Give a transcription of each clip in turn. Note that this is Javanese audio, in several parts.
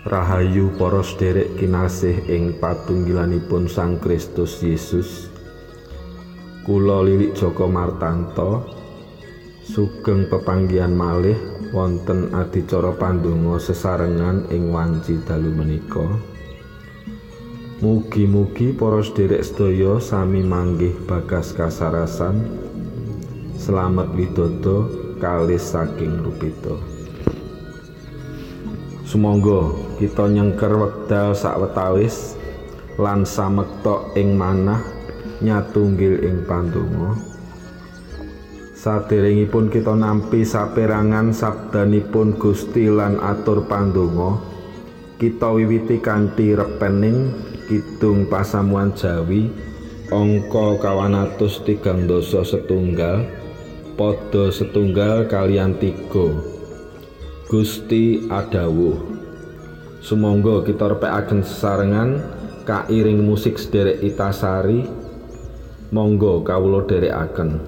Rahayu para sederek kinasih ing patunggilanipun Sang Kristus Yesus. Kula Lilik Joko Martanto sugeng pepanggihan malih wonten adicara pandonga sesarengan ing wanci dalu menika. Mugi-mugi para sederek sedaya sami manggih bagas kasarasan. Selamat widodo kalis saking rupita. Sumangga kita nyengker wekdal sawetawis lan samekta ing manah nyatunggil ing pandonga. Saderengipun kita nampi saperangan sabdanipun Gusti lan atur pandonga, kita wiwiti kanthi repening kidung pasamuan Jawi angka kawan atus tigang dosa setunggal padha setunggal kalian tiga. Gusti adawuh. Sumangga kita repekaken sesarengan kairing musik sederek Itasari. Monggo kawula dherekaken.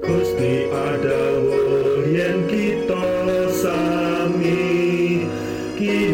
Gusti adawuh yen kita sami kineng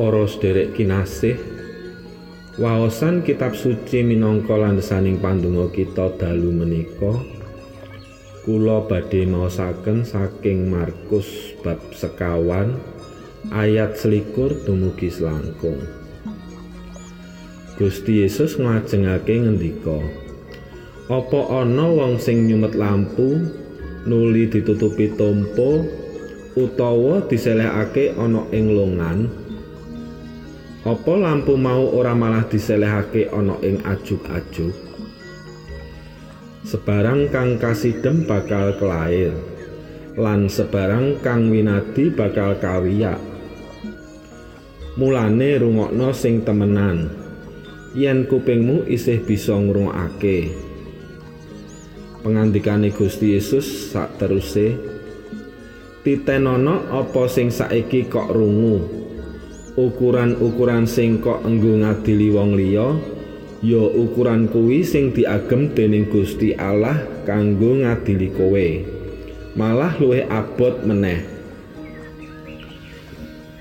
Para sederek kinasih, waosan kitab suci minangka landesaning pandonga kita dalu menika. Kula badhe maosaken saking Markus bab sekawan ayat selikur dumugi selangkung. Gusti Yesus ngajengake ngendika, "Apa ana wong sing nyumet lampu nuli ditutupi tompo utawa diselehake ana ing longan?" Apa lampu mau ora malah diselehake ana ing ajuk-ajuk? Sebarang kang kasidhem bakal kelair, lan sebarang kang winadi bakal kawiyak. Mulane rungokno sing temenan. Yen kupingmu isih bisa ngrungokake. Pengandikane Gusti Yesus sak teruse, titenono apa sing saiki kok rungu? Ukuran-ukuran sing kok enggo ngadili wong liya ya ukuran kuwi sing diagem dening Gusti Allah kanggo ngadili kowe. Malah luwih abot meneh.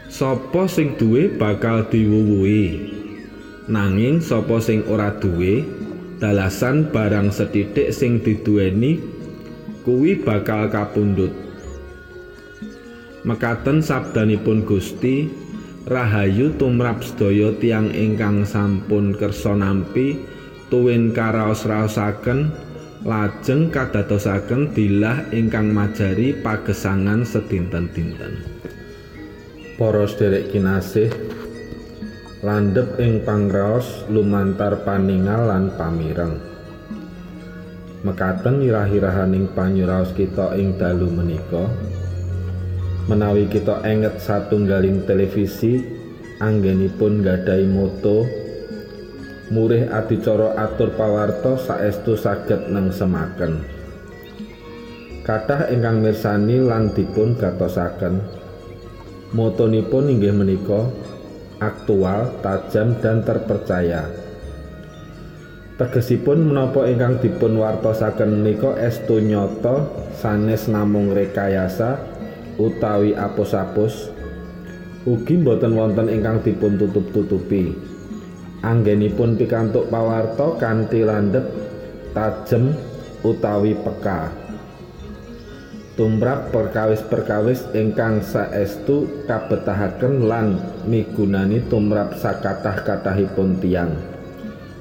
Sopo sing duwe bakal diwuwuhi? Nanging sapa sing ora duwe dalasan barang sethithik sing diduweni kuwi bakal kapundhut. Mekaten sabdanipun Gusti Rahayu tumrap sedaya tiang ingkang sampun kersa nampi tuwin karaos-raosaken lajeng kadadosaken dilah ingkang majari pagesangan sedinten-dinten. Para sederek kinasih landhep ing pangraos lumantar paningal lan pamireng. Mekaten irah-irahaning panyuraos kita ing dalu menika. Menawi kita enget satunggaling televisi anggenipun gadai moto. Murih adicara atur pawarto saestu saged nengsemaken. Kathah ingkang mirsani lan dipun gatosaken. Motonipun inggih menika aktual, tajam dan terpercaya. Tegesipun menapa ingkang dipun wartosaken menika estu nyata sanes namung rekayasa utawi apus-apus ugi boten wonten ingkang dipun tutup-tutupi anggenipun pikantuk pawarta kanthi landhep tajem utawi peka tumrap perkawis-perkawis ingkang saestu kabetahaken lan migunani tumrap sakathah-kathahipun tiyang.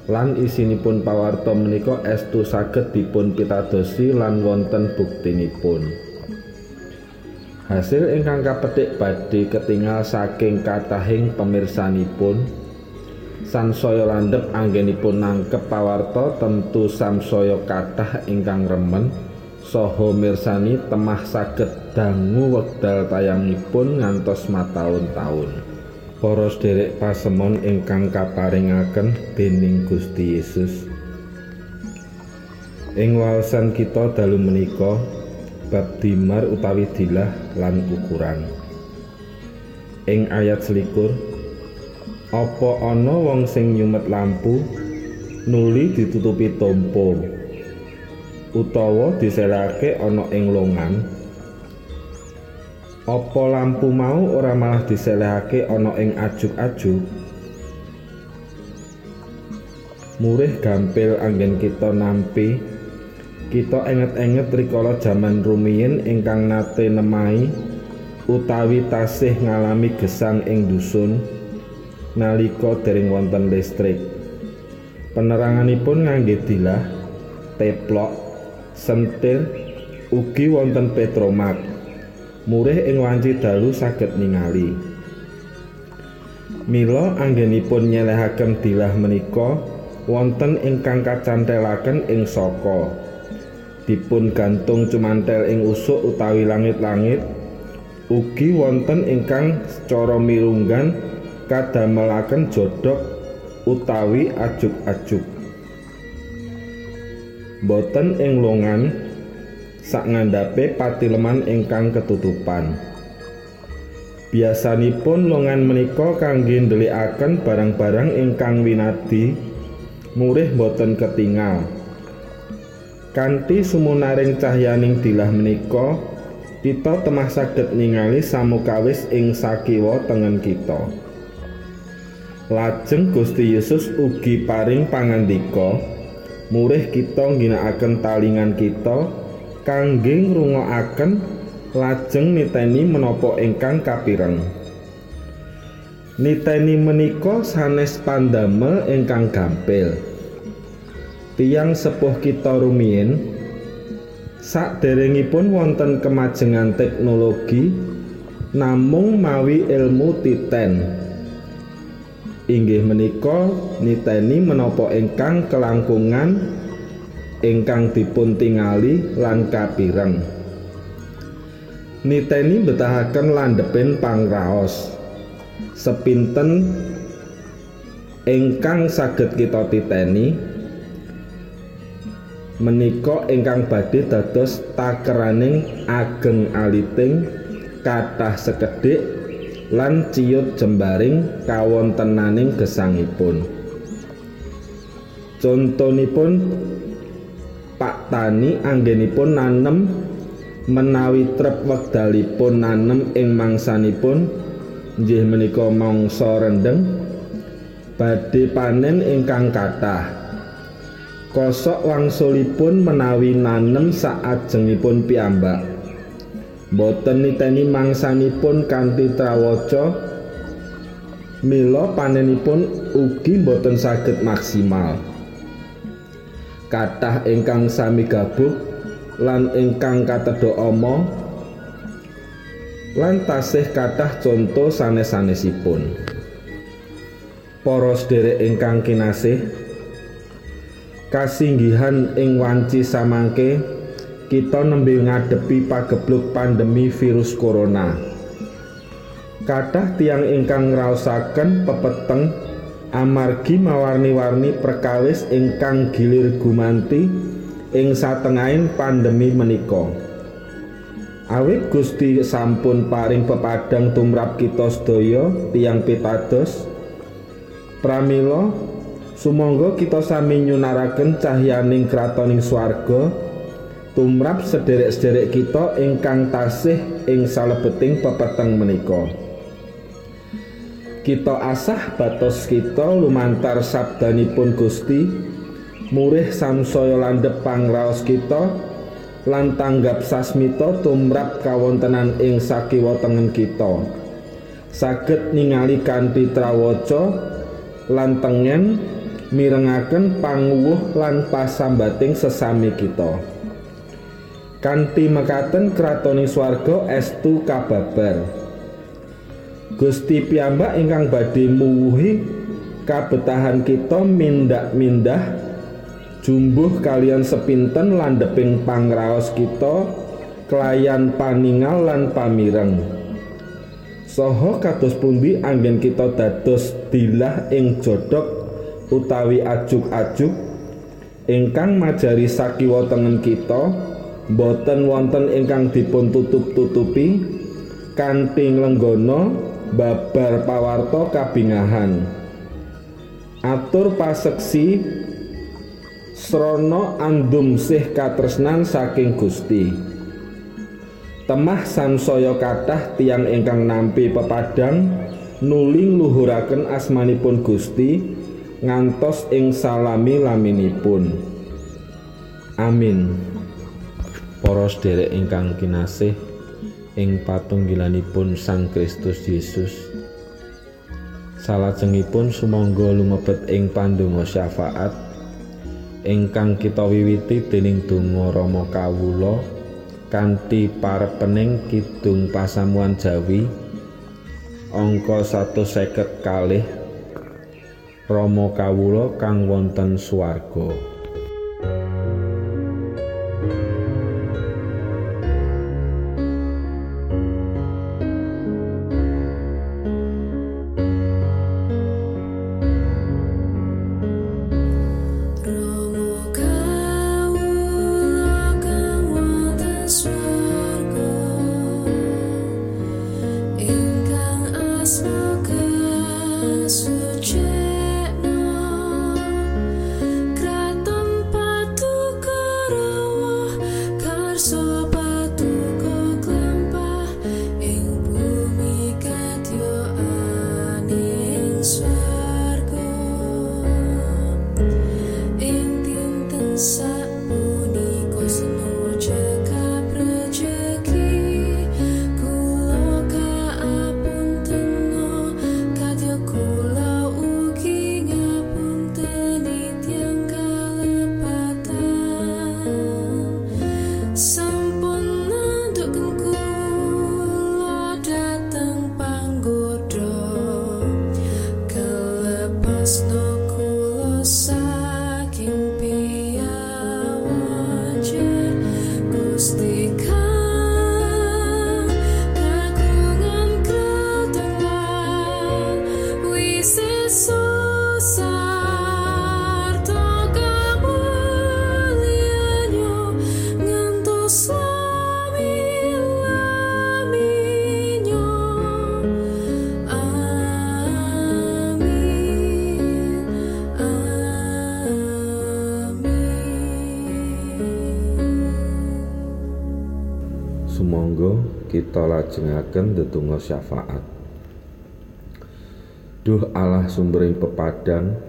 Lan isinipun pawarta menika estu saged dipun pitadosi lan wonten buktinipun. Hasil ingkang kapetik badhe ketingal saking kathahing pemirsanipun sansaya landhep anggenipun nangkep pawarta tentu samsaya kathah ingkang remen saha mirsani temah saged dangu wekdal tayangipun ngantos mataun-taun. Para sederek pasemon ingkang kaparingaken dening Gusti Yesus. Ing waosan kita dalu menika bab dimar utawi dilah lan ukuran. Ing ayat selikur, apa ana wong sing nyumet lampu nuli ditutupi tompo utawa diserake ana ing longan apa lampu mau ora malah diselehake ana ing ajuk-ajuk murih gampil anggen kita nampi kita enget-enget rikala jaman rumiyin ingkang nate nemai utawi tasih ngalami gesang ing dusun nalika dering wonten listrik. Peneranganipun ngangge dilah teplok sentir ugi wonten petromak murih ing wanci dalu saged ningali. Mila anggenipun nyelehaken dilah menika wonten ingkang kacantelaken ing saka dipun gantung cumantel ing usuk utawi langit-langit ugi wonten ingkang cara mirunggan kadamelaken jodhok utawi ajuk-ajuk boten ing longan sak ngandhape patileman ingkang ketutupan. Biasanipun longan menika kangge ndelikaken barang-barang ingkang winadi murih boten ketingal. Kanthi sumunaring cahyaning dilah menika, kita temah saged ningali samukawis ing sakiwa tengen kita. Lajeng Gusti Yesus ugi paring pangandika, murih kita ngginakaken talingan kita kangge ngrungokaken lajeng niteni menapa ingkang kapireng niteni menika sanes pandamel ingkang gampil tiang sepuh kita rumiyin saderengipun wonten kemajengan teknologi namung mawi ilmu titen. Inggih menika niteni menapa ingkang kelangkungan ingkang dipun tingali lan kapireng. Niteni betahaken landhepen pangraos sepinten ingkang saged kita titeni menika ingkang badhe dados takeraning ageng aliting kathah sekedhik lan ciyut jembaring kawontenaning gesangipun. Contonipun Pak Tani anggenipun nanem menawi trep wekdalipun nanem ing mangsanipun nggih menika mangsa rendeng badhe panen ingkang kathah. Kosok wangsulipun menawi nanem saajengipun piyambak. boten niteni mangsanipun kanthi trawaca mila panenipun ugi boten saged maksimal kathah ingkang sami gabuk lan ingkang katedha ama lan tasih kathah conto sanes-sanesipun para sederek ingkang kinasih kasinggihan ing wanci samangke kita nembe ngadepi pagebluk pandemi virus corona. Kathah tiang ingkang ngraosaken pepeteng amargi mawarni-warni perkawis ingkang gilir gumanti ing satengahing pandemi menika. Awit Gusti sampun paring pepadang tumrap kita sedaya tiang pitados. Pramila sumangga kita sami nyunaraken cahyaning kratoning swarga tumrap sederek-sederek kita ingkang tasih ing salebeting pepeteng menika. Kita asah batos kita lumantar sabdanipun Gusti, murih samsaya landhep pangraos kita lan tanggap sasmita tumrap kawontenan ing sakiwa tengen kita saged ningali kanthi trawaca lan tengen mirengaken panguwuh lan pasambating sesami kita. Kanthi mekaten kratoning swarga estu kababar. Gusti piyambak ingkang badhe muwuhi kabetahan kita mindak-mindah jumbuh kalian sepinten landeping pangraos kita kelayan paningal lan pamireng. Soho kados pundi anggen kita dados dilah ing jodhok utawi ajuk-ajuk ingkang majari sakiwa tengen kita boten wonten ingkang dipun tutup-tutupi kanthi nglenggana babar pawarta kabingahan. Atur paseksi srana andum sih katresnan saking Gusti. Temah sansaya kathah tiang ingkang nampi pepadang nuling luhuraken asmanipun Gusti ngantos ing salami laminipun amin para sederek ingkang kinasih ing patunggilanipun Sang Kristus Yesus. Salajengipun sumangga lumebet ing pandonga syafaat ingkang kita wiwiti dening donga Rama kawula kanthi parepening kidung pasamuan Jawi angka 150 kalih Rama kawula kang wonten swarga. Lajengaken ndedonga syafaat. Duh Allah sumbering pepadang,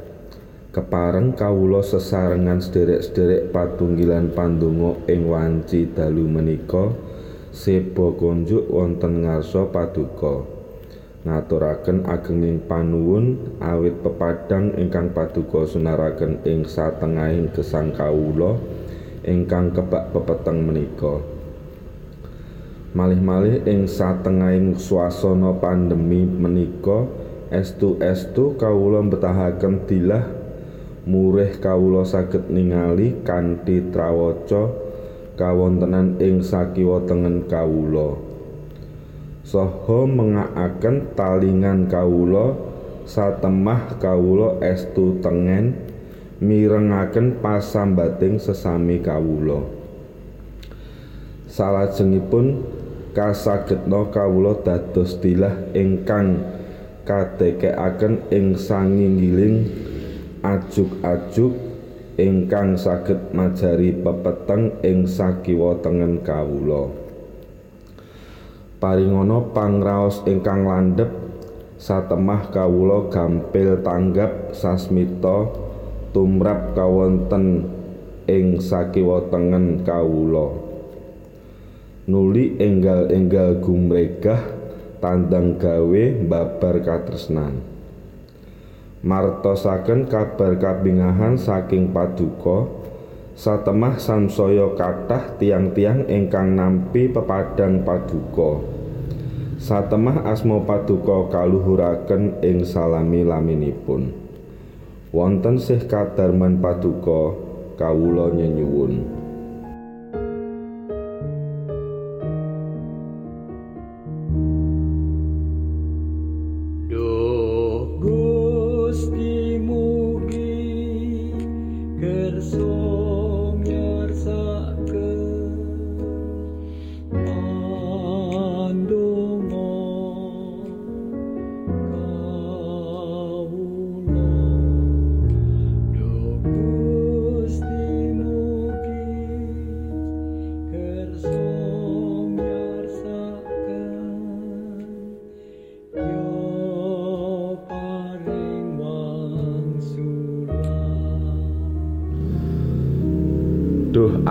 kepareng kawula sesarengan sederek-sederek patunggilan pandonga ing wanci dalu menika seba konjuk wonten ngarsa paduka. Ngaturaken agenging panuwun awit pepadang ingkang paduka sunaraken ing satengahing gesang kawula ingkang kebak pepeteng menika. Malih-malih ing satengahing swasana pandemi menika estu-estu kawula betahaken dilah murih kawula saged ningali kanthi trawaca kawontenan ing sakiwa tengen kawula. Saha mengakaken talingan kawula satemah kawula estu tengen mirengaken pasambating sesami kawula. Salajengipun kasagedna kawula dados dilah ingkang kadekekaken ing sanginggiling ajuk-ajuk ingkang saged majari pepeteng ing sakiwa tengen kawula. Paringana pangraos ingkang landhep satemah kawula gampil tanggap sasmita tumrap kawonten ing sakiwa tengen kawula nuli enggal-enggal gumregah tandang gawe babar katresnan. Martosaken kabar kabingahan saking paduka satemah samsaya kathah tiang-tiang ingkang nampi pepadang paduka. Satemah asma paduka kaluhuraken ing salami laminipun. Wonten sih kadarman paduka kawula nyenyuwun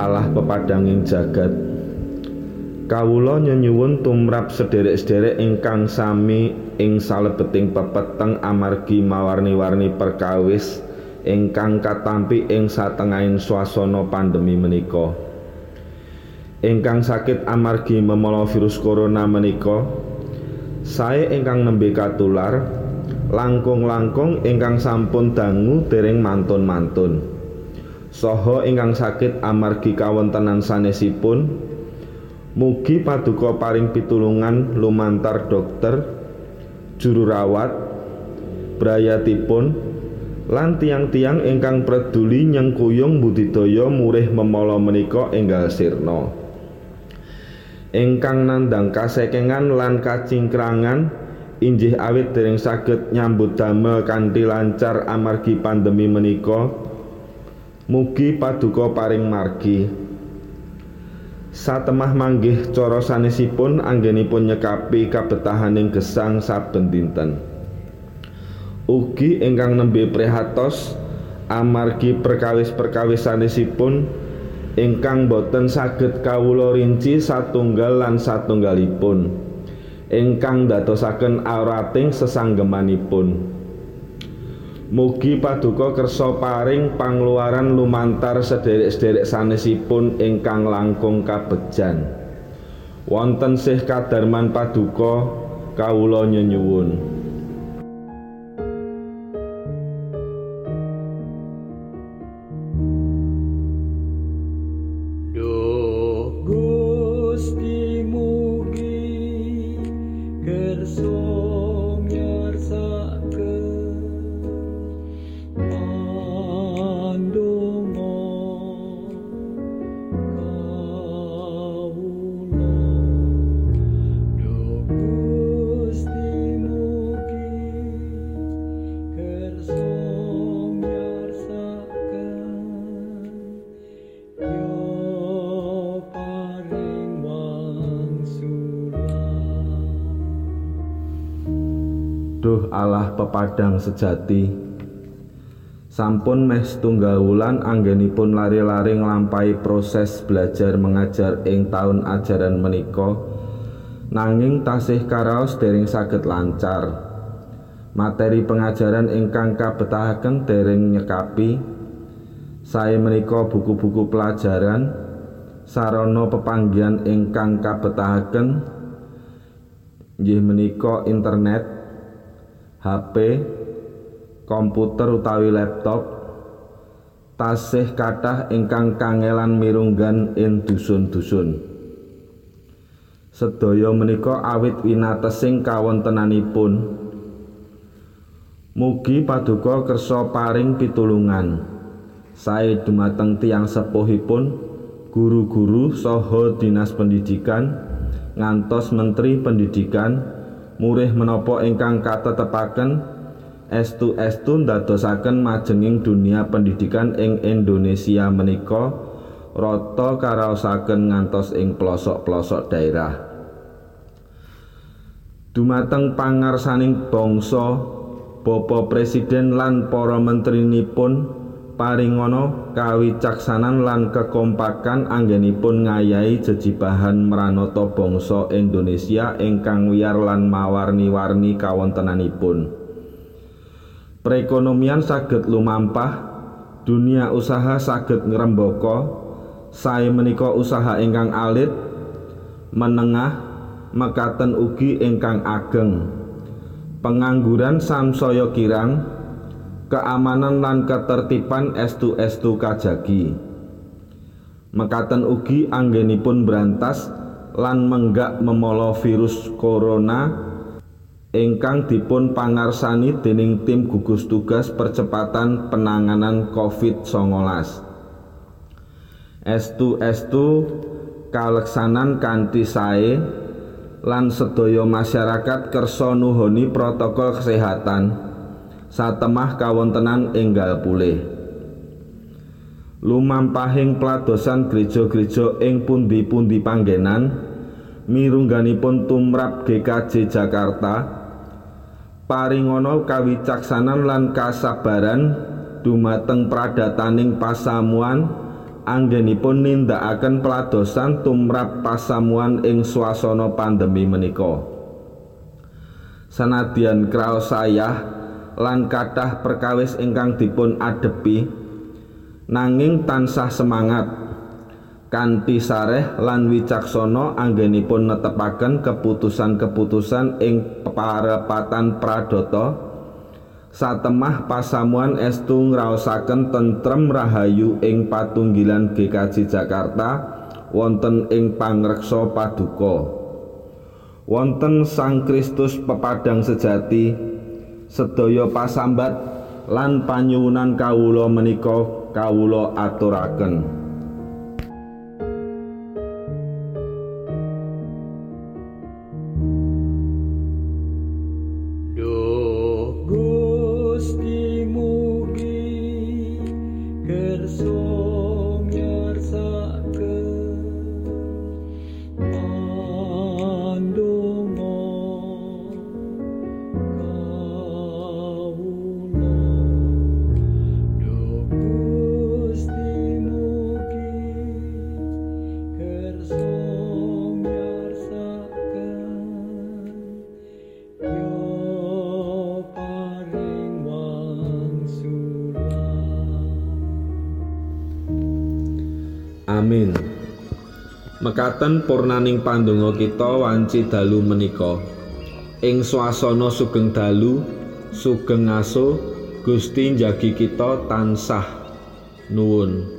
Allah pepadanging jagat Kawula nyuwun tumrap sederek-sederek ingkang sami ing salebeting pepeteng amargi mawarni-warni perkawis ingkang katampi ing satengahing swasana pandemi menika. Ingkang sakit amargi memala virus corona menika sae ingkang nembe katular langkung-langkung ingkang sampun dangu dereng mantun-mantun. Saha ingkang sakit amargi kawontenan sanesipun mugi paduka paring pitulungan lumantar dokter juru rawat brayatipun lan tiang-tiang ingkang peduli nyengkuyung budidaya murih memala menika enggal sirna. Ingkang nandang kasekengan lan kacingkrangan injih awit dereng saged nyambut damel kanthi lancar amargi pandemi menika Mugi paduka paring margi. Satemah manggih cara sanesipun anggenipun nyekapi kabetahaning gesang saben dinten. Ugi ingkang nembe prihatos amargi perkawis-perkawis sanesipun ingkang boten saged kawula rinci satunggal lan satunggalipun ingkang dadosaken aurating sesanggemanipun. Mugi paduka kersa paring pangluaran lumantar sederek-sederek sanesipun ingkang langkung kabejan. Wonten sih kadarman paduka kawula nyenyuwun. Pepadang sejati. Sampun meh setunggal wulan anggenipun lari-lari nglampahi proses belajar mengajar ing taun ajaran menika nanging tasih karaos dereng saged lancar. Materi pengajaran ingkang kabetahaken dereng nyekapi. Saya menika buku-buku pelajaran sarana pepanggian ingkang kabetahaken. Nggih menika internet HP, komputer utawi laptop, tasih kathah ingkang kangelan mirunggan ing dusun-dusun. Sedaya menika awit winatesing kawontenanipun. Mugi paduka kersa paring pitulungan. Sae dumateng tiang sepuhipun, guru-guru saha dinas pendidikan, ngantos menteri pendidikan, murih menapa ingkang katetepaken estu estu ndadosaken majenging dunia pendidikan ing Indonesia menika rata karaosaken ngantos ing pelosok-pelosok daerah. Dumateng pangarsaning bangsa Bapak Presiden lan para menterinipun paringana kawicaksanan lan kekompakan anggenipun ngayahi jejibahan mranata bangsa Indonesia ingkang wiyar lan mawarni-warni kawontenanipun. Perekonomian saged lumampah, dunia usaha saged ngrembaka, sae menika usaha ingkang alit, menengah, mekaten ugi ingkang ageng. Pengangguran samsaya kirang, keamanan lan ketertiban estu-estu kajagi. Mekaten ugi anggenipun berantas lan menggak memolo virus corona ingkang dipun pangarsani dening tim gugus tugas percepatan penanganan COVID-19. Estu-estu kaleksanan kanthi sae lan sedaya masyarakat kersa nuhoni protokol kesehatan satemah kawontenan enggal pulih. Lumampahing pladosan gereja-gereja ing pundi-pundi panggenan mirungganipun tumrap GKJ Jakarta paringana kawicaksanan lan kasabaran dumateng pradataning pasamuan anggenipun nindakaken pladosan tumrap pasamuan ing swasana pandemi menika. Sanadyan kraos sayah lan kathah perkawis ingkang dipun adepi nanging tansah semangat. Kanthi sareh lan wicaksana anggenipun netepaken keputusan-keputusan ing parepatan pradata satemah pasamuan estu ngraosaken tentrem rahayu ing patunggilan GKJ Jakarta wonten ing pangreksa paduka. Wonten Sang Kristus pepadang sejati sedaya pasambat lan panyuwunan kawula menika kawula aturaken Mekaten purnaning pandonga kita wanci dalu menika. Ing swasana sugeng dalu, sugeng aso, Gusti njagi kita tansah nuwun.